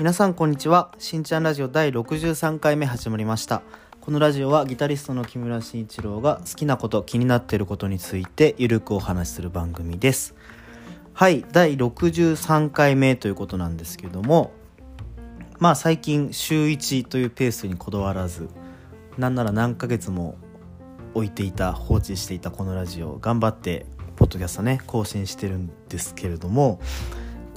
皆さんこんにちは。しんちゃんラジオ第63回目始まりました。このラジオはギタリストの木村慎一郎が好きなこと気になっていることについてゆるくお話しする番組です。はい第63回目ということなんですけどもまあ最近週1というペースにこだわらずなんなら何ヶ月も置いていた放置していたこのラジオ頑張ってポッドキャストね更新してるんですけれども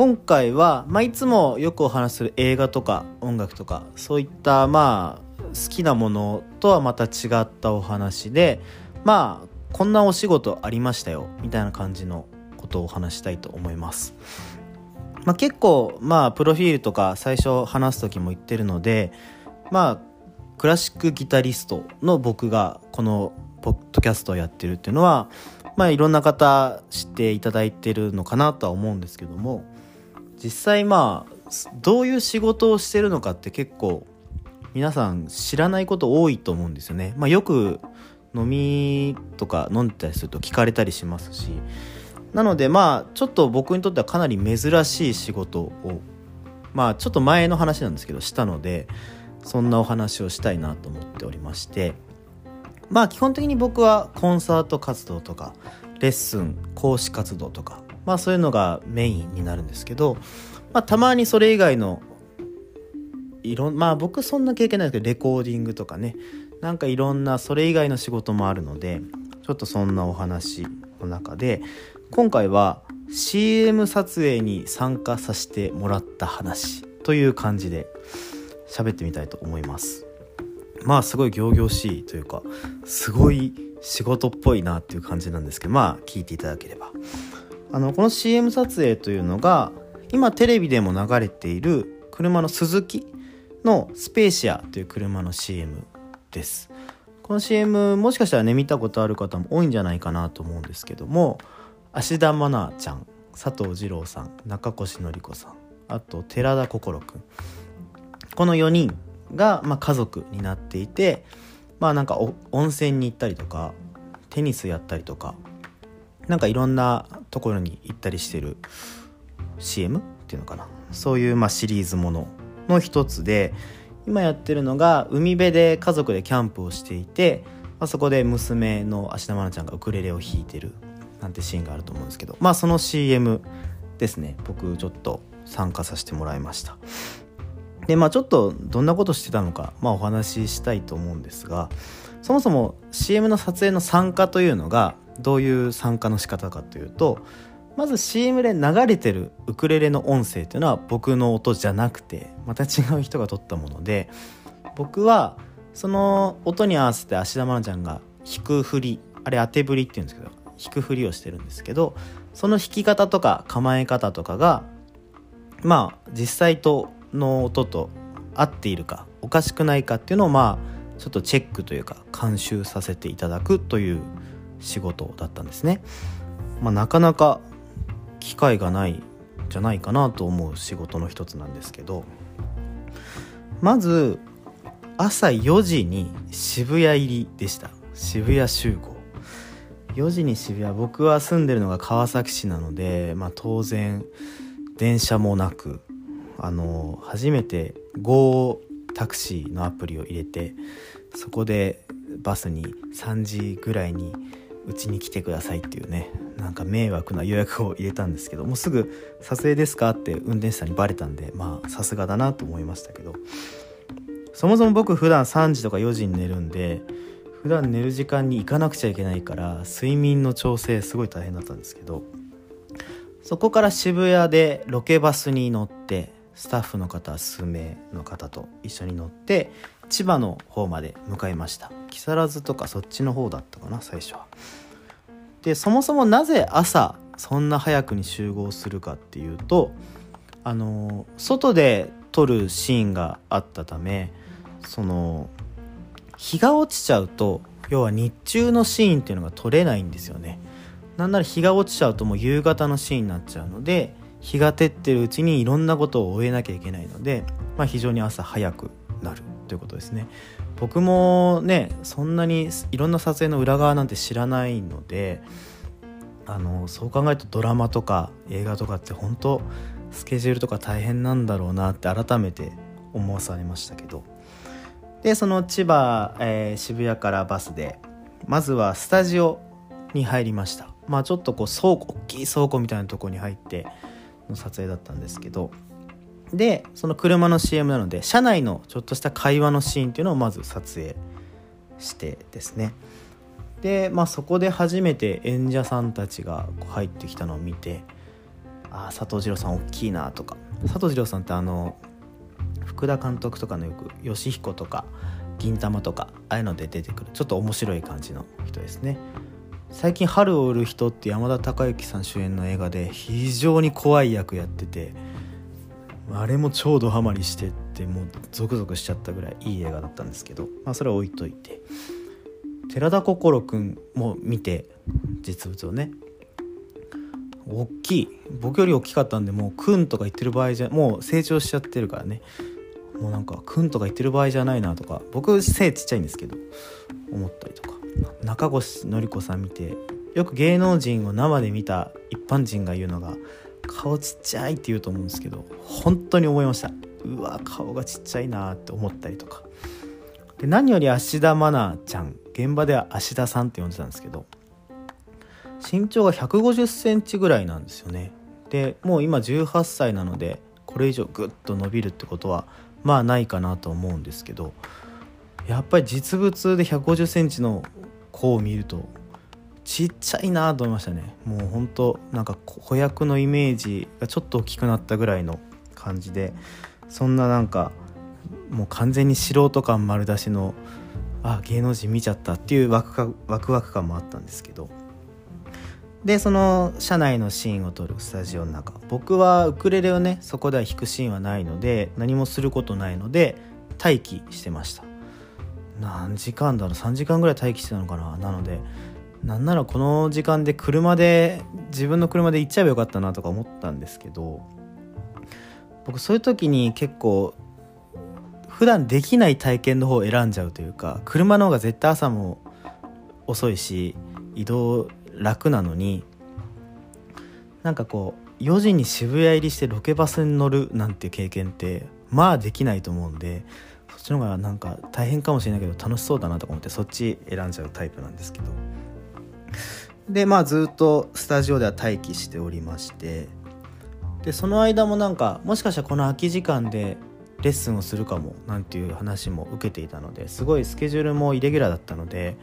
今回は、まあ、いつもよくお話しする映画とか音楽とかそういったまあ好きなものとはまた違ったお話でまあこんなお仕事ありましたよみたいな感じのことをお話したいと思います。まあ、結構まあプロフィールとか最初話す時も言ってるのでまあクラシックギタリストの僕がこのポッドキャストをやってるっていうのはまあいろんな方知っていただいてるのかなとは思うんですけども実際まあどういう仕事をしてるのかって結構皆さん知らないこと多いと思うんですよね。まあ、よく飲みとか飲んでたりすると聞かれたりしますしなのでまあちょっと僕にとってはかなり珍しい仕事をまあちょっと前の話なんですけどしたのでそんなお話をしたいなと思っておりましてまあ基本的に僕はコンサート活動とかレッスン講師活動とかまあそういうのがメインになるんですけど、まあ、たまにそれ以外のいろんまあ僕そんな経験ないですけどレコーディングとかねなんかいろんなそれ以外の仕事もあるのでちょっとそんなお話の中で今回は CM 撮影に参加させてもらった話という感じで喋ってみたいと思います。まあすごい仰々しいというかすごい仕事っぽいなっていう感じなんですけどまあ聞いていただければ。あのこの CM 撮影というのが今テレビでも流れている車のスズキのスペーシアという車の CM です。この CM もしかしたらね見たことある方も多いんじゃないかなと思うんですけども芦田愛菜ちゃん佐藤二郎さん中越典子さんあと寺田心くん。この4人が、まあ、家族になっていてまあなんか温泉に行ったりとかテニスやったりとかなんかいろんなところに行ったりしてる CM っていうのかな？そういうまあシリーズものの一つで今やってるのが海辺で家族でキャンプをしていて、まあ、そこで娘の芦田愛菜ちゃんがウクレレを弾いてるなんてシーンがあると思うんですけどまあその CM ですね。僕ちょっと参加させてもらいました。でまあちょっとどんなことしてたのか、まあ、お話ししたいと思うんですがそもそも CM の撮影の参加というのがどういう参加の仕方かというとまず CM で流れてるウクレレの音声っていうのは僕の音じゃなくてまた違う人が撮ったもので僕はその音に合わせて芦田愛菜ちゃんが弾く振りあれ当て振りっていうんですけど弾く振りをしてるんですけどその弾き方とか構え方とかがまあ実際との音と合っているかおかしくないかっていうのをまあちょっとチェックというか監修させていただくという仕事だったんですね。まあ、なかなか機会がないじゃないかなと思う仕事の一つなんですけどまず朝4時に渋谷入りでした渋谷集合4時に渋谷僕は住んでるのが川崎市なので、まあ、当然電車もなくあの初めて GO タクシーのアプリを入れてそこでバスに3時ぐらいにうちに来てくださいっていうねなんか迷惑な予約を入れたんですけどもうすぐ「撮影ですか?」って運転手さんにバレたんでまあさすがだなと思いましたけどそもそも僕普段3時とか4時に寝るんで普段寝る時間に行かなくちゃいけないから睡眠の調整すごい大変だったんですけどそこから渋谷でロケバスに乗ってスタッフの方数名の方と一緒に乗って千葉の方まで向かいました。木更津とかそっちの方だったかな最初は。でそもそもなぜ朝そんな早くに集合するかっていうとあの外で撮るシーンがあったためその日が落ちちゃうと要は日中のシーンっていうのが撮れないんですよね。なんなら日が落ちちゃうともう夕方のシーンになっちゃうので日が照ってるうちにいろんなことを終えなきゃいけないので、まあ、非常に朝早くなるということですね。僕もねそんなにいろんな撮影の裏側なんて知らないのであのそう考えるとドラマとか映画とかって本当スケジュールとか大変なんだろうなって改めて思わされましたけど。でその千葉、えー、渋谷からバスでまずはスタジオに入りました。まあちょっとこう倉庫大きい倉庫みたいなとこに入っての撮影だったんですけどでその車の CM なので車内のちょっとした会話のシーンっていうのをまず撮影してですね。でまあそこで初めて演者さんたちが入ってきたのを見てああ佐藤二郎さん大きいなとか。佐藤二郎さんってあの福田監督とかのよく義彦とか銀玉とかああいうので出てくるちょっと面白い感じの人ですね。最近「春を売る人」って山田孝之さん主演の映画で非常に怖い役やっててあれも超ドハマりしてってもうゾクゾクしちゃったぐらいいい映画だったんですけどまあそれは置いといて。寺田心くんも見て実物をね。大きい。僕より大きかったんでもう「くん」とか言ってる場合じゃもう成長しちゃってるからね。もうなんか「くん」とか言ってる場合じゃないなとか僕背ちっちゃいんですけど思ったりとか。中越典子さん見てよく芸能人を生で見た一般人が言うのが顔ちっちゃいって言うと思うんですけど本当に思いました。うわ顔がちっちゃいなって思ったりとか。で何より芦田愛菜ちゃん現場では芦田さんって呼んでたんですけど身長が1 5 0センチぐらいなんですよね。でもう今18歳なのでこれ以上グッと伸びるってことはまあないかなと思うんですけどやっぱり実物で1 5 0センチの子を見るとちっちゃいなと思いましたね。もうほんとなんか子役のイメージがちょっと大きくなったぐらいの感じでそんななんかもう完全に素人感丸出しのあ芸能人見ちゃったっていうワクワクワク感もあったんですけど。でその車内のシーンを撮るスタジオの中。僕はウクレレをねそこでは弾くシーンはないので何もすることないので待機してました。何時間だろう？3時間ぐらい待機してたのかな？なのでなんならこの時間で車で自分の車で行っちゃえばよかったなとか思ったんですけど僕そういう時に結構普段できない体験の方を選んじゃうというか車の方が絶対朝も遅いし移動楽なのになんかこう4時に渋谷入りしてロケバスに乗るなんて経験ってまあできないと思うんでそっちの方がなんか大変かもしれないけど楽しそうだなとか思ってそっち選んじゃうタイプなんですけど。でまあずっとスタジオでは待機しておりまして。でその間もなんかもしかしたらこの空き時間でレッスンをするかもなんていう話も受けていたのですごいスケジュールもイレギュラーだったので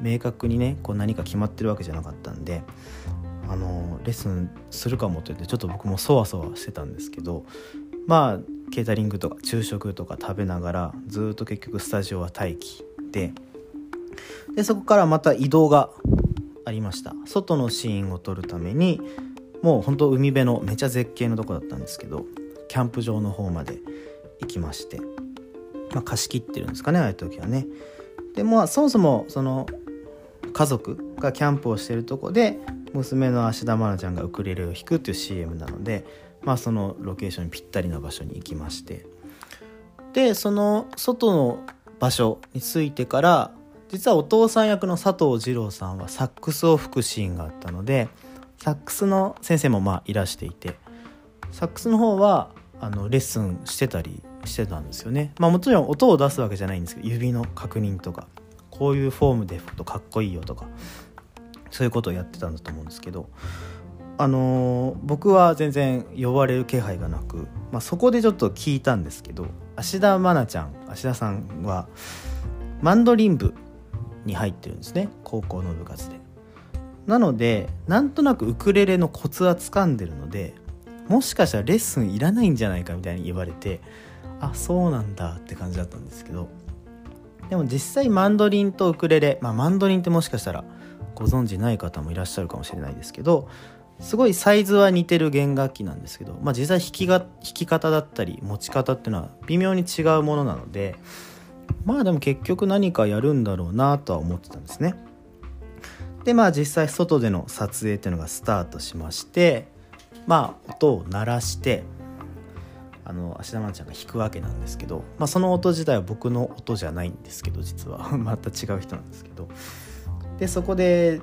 明確にねこう何か決まってるわけじゃなかったんであのレッスンするかもって言ってちょっと僕もそわそわしてたんですけどまあケータリングとか昼食とか食べながらずっと結局スタジオは待機ででそこからまた移動がありました。外のシーンを撮るためにもうほんと海辺のめちゃ絶景のとこだったんですけどキャンプ場の方まで行きましてまあ貸し切ってるんですかねああいう時はね。でもそもそもその家族がキャンプをしてるとこで娘の芦田愛菜ちゃんがウクレレを弾くっていう CM なのでまあそのロケーションにぴったりな場所に行きまして。でその外の場所に着いてから実はお父さん役の佐藤二郎さんはサックスを吹くシーンがあったのでサックスの先生もまあいらしていてサックスの方はあのレッスンしてたりしてたんですよね。まあもちろん音を出すわけじゃないんですけど指の確認とかこういうフォームで吹くとかっこいいよとかそういうことをやってたんだと思うんですけどあの、僕は全然呼ばれる気配がなく、まあ、そこでちょっと聞いたんですけど芦田愛菜ちゃん芦田さんはマンドリン部に入ってるんですね高校の部活で。なのでなんとなくウクレレのコツは掴んでるのでもしかしたらレッスンいらないんじゃないかみたいに言われてあそうなんだって感じだったんですけどでも実際マンドリンとウクレレまあマンドリンってもしかしたらご存知ない方もいらっしゃるかもしれないですけどすごいサイズは似てる弦楽器なんですけど、まあ、実際弾きが弾き方だったり持ち方っていうのは微妙に違うものなのでまあでも結局何かやるんだろうなとは思ってたんですね。でまあ実際外での撮影っていうのがスタートしましてまあ音を鳴らしてあの芦田愛菜ちゃんが弾くわけなんですけど、まあ、その音自体は僕の音じゃないんですけど実は また違う人なんですけどでそこで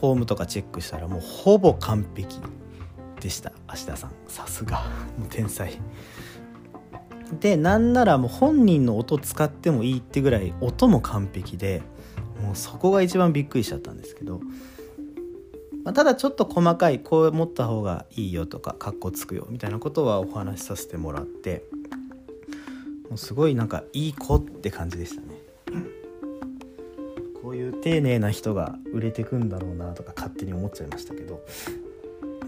フォームとかチェックしたらもうほぼ完璧でした。芦田さん。さすが。天才。でなんならもう本人の音使ってもいいってぐらい音も完璧でもうそこが一番びっくりしちゃったんですけど、まあ、ただちょっと細かいこう持った方がいいよとかかっこつくよみたいなことはお話しさせてもらってもうすごいなんかいい子って感じでしたね。こういう丁寧な人が売れてくんだろうなとか勝手に思っちゃいましたけど。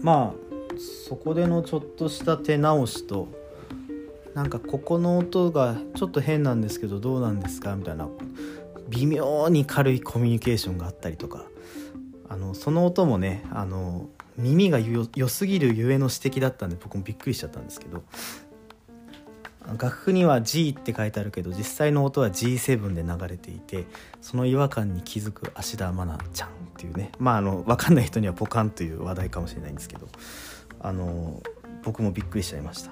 まあそこでのちょっとした手直しとなんかここの音がちょっと変なんですけどどうなんですかみたいな微妙に軽いコミュニケーションがあったりとか。あのその音もねあの耳が良すぎるゆえの指摘だったんで僕もびっくりしちゃったんですけど。楽譜には G って書いてあるけど実際の音は G7 で流れていてその違和感に気づく芦田愛菜ちゃんっていうね。まああの分かんない人にはポカンという話題かもしれないんですけど。あの僕もびっくりしちゃいました。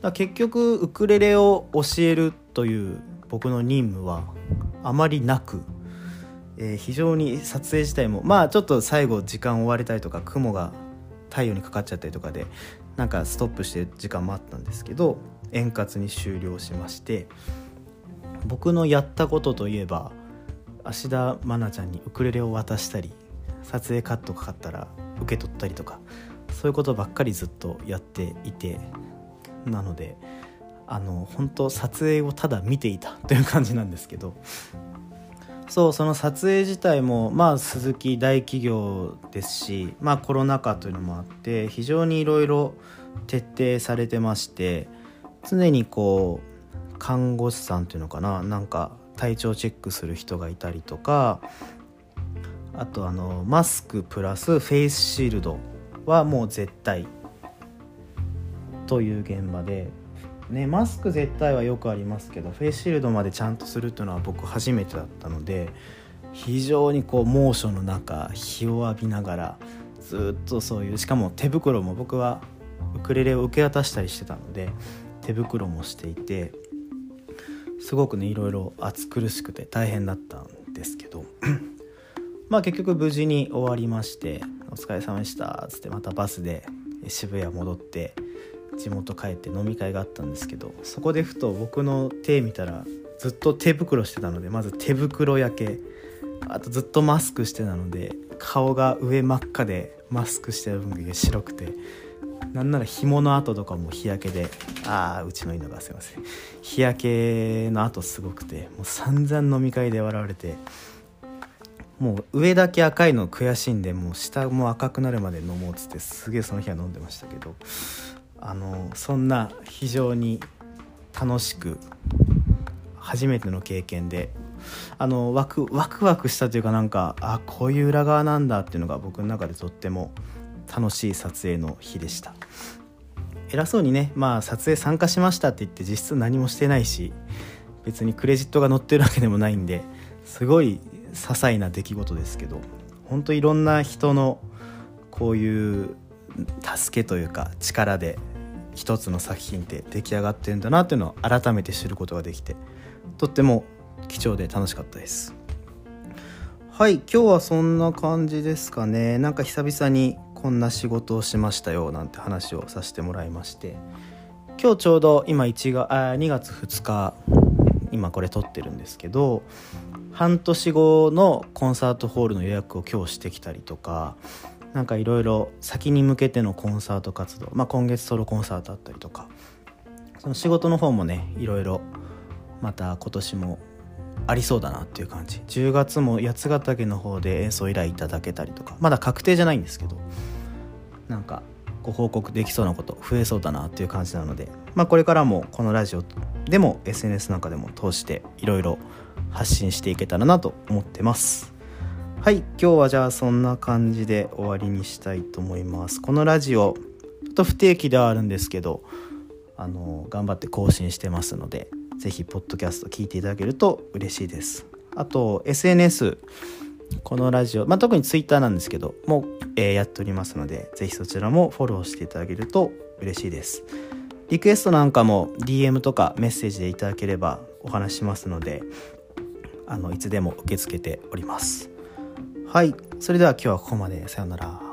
だ結局ウクレレを教えるという僕の任務はあまりなく、えー、非常に撮影自体もまあちょっと最後時間終わりたいとか雲が太陽にかかっちゃったりとかでなんかストップしてる時間もあったんですけど円滑に終了しまして僕のやったことといえば芦田愛菜ちゃんにウクレレを渡したり撮影カットかかったら受け取ったりとかそういうことばっかりずっとやっていてなのであの本当撮影をただ見ていた という感じなんですけどそうその撮影自体もまあ鈴木大企業ですしまあコロナ禍というのもあって非常にいろいろ徹底されてまして常にこう看護師さんっていうのかななんか体調チェックする人がいたりとかあとあのマスクプラスフェイスシールドはもう絶対という現場で、ね、マスク絶対はよくありますけどフェイスシールドまでちゃんとするっていうのは僕初めてだったので非常にこう猛暑の中日を浴びながらずっとそういうしかも手袋も僕はウクレレを受け渡したりしてたので手袋もしていてすごくねいろいろ暑苦しくて大変だったんですけど まあ結局無事に終わりまして「お疲れ様でした」っつってまたバスで渋谷戻って地元帰って飲み会があったんですけどそこでふと僕の手見たらずっと手袋してたのでまず手袋焼けあとずっとマスクしてたので顔が上真っ赤でマスクしてる分が白くてなんなら紐の跡とかも日焼けで。ああうちの犬がすいません。日焼けの跡すごくてもう散々飲み会で笑われてもう上だけ赤いの悔しいんでもう下も赤くなるまで飲もうっつってすげえその日は飲んでましたけどあのそんな非常に楽しく初めての経験であのワクワクワクしたというかなんかあこういう裏側なんだっていうのが僕の中でとっても楽しい撮影の日でした。偉そうにねまあ撮影参加しましたって言って実質何もしてないし別にクレジットが載ってるわけでもないんですごい些細な出来事ですけど本当いろんな人のこういう助けというか力で一つの作品って出来上がってるんだなっていうのを改めて知ることができてとっても貴重で楽しかったです。はい今日はそんな感じですかね。なんか久々にこんな仕事をしましたよなんて話をさせてもらいまして今日ちょうど今1があ2月2日今これ撮ってるんですけど半年後のコンサートホールの予約を今日してきたりとかなんかいろいろ先に向けてのコンサート活動、まあ、今月ソロコンサートあったりとかその仕事の方もねいろいろまた今年もありそうだなっていう感じ。10月も八ヶ岳の方で演奏依頼いただけたりとか。まだ確定じゃないんですけど。なんかご報告できそうなこと増えそうだなっていう感じなので、まあ、これからもこのラジオでも SNS なんかでも通していろいろ発信していけたらなと思ってます。はい今日はじゃあそんな感じで終わりにしたいと思います。このラジオちょっと不定期ではあるんですけどあの頑張って更新してますので。ぜひポッドキャスト聞いていただけると嬉しいです。あと SNS このラジオ、まあ、特に Twitter なんですけどもう、えー、やっておりますのでぜひそちらもフォローしていただけると嬉しいです。リクエストなんかも DM とかメッセージでいただければお話しますのであのいつでも受け付けております。はい。それでは今日はここまで。さようなら。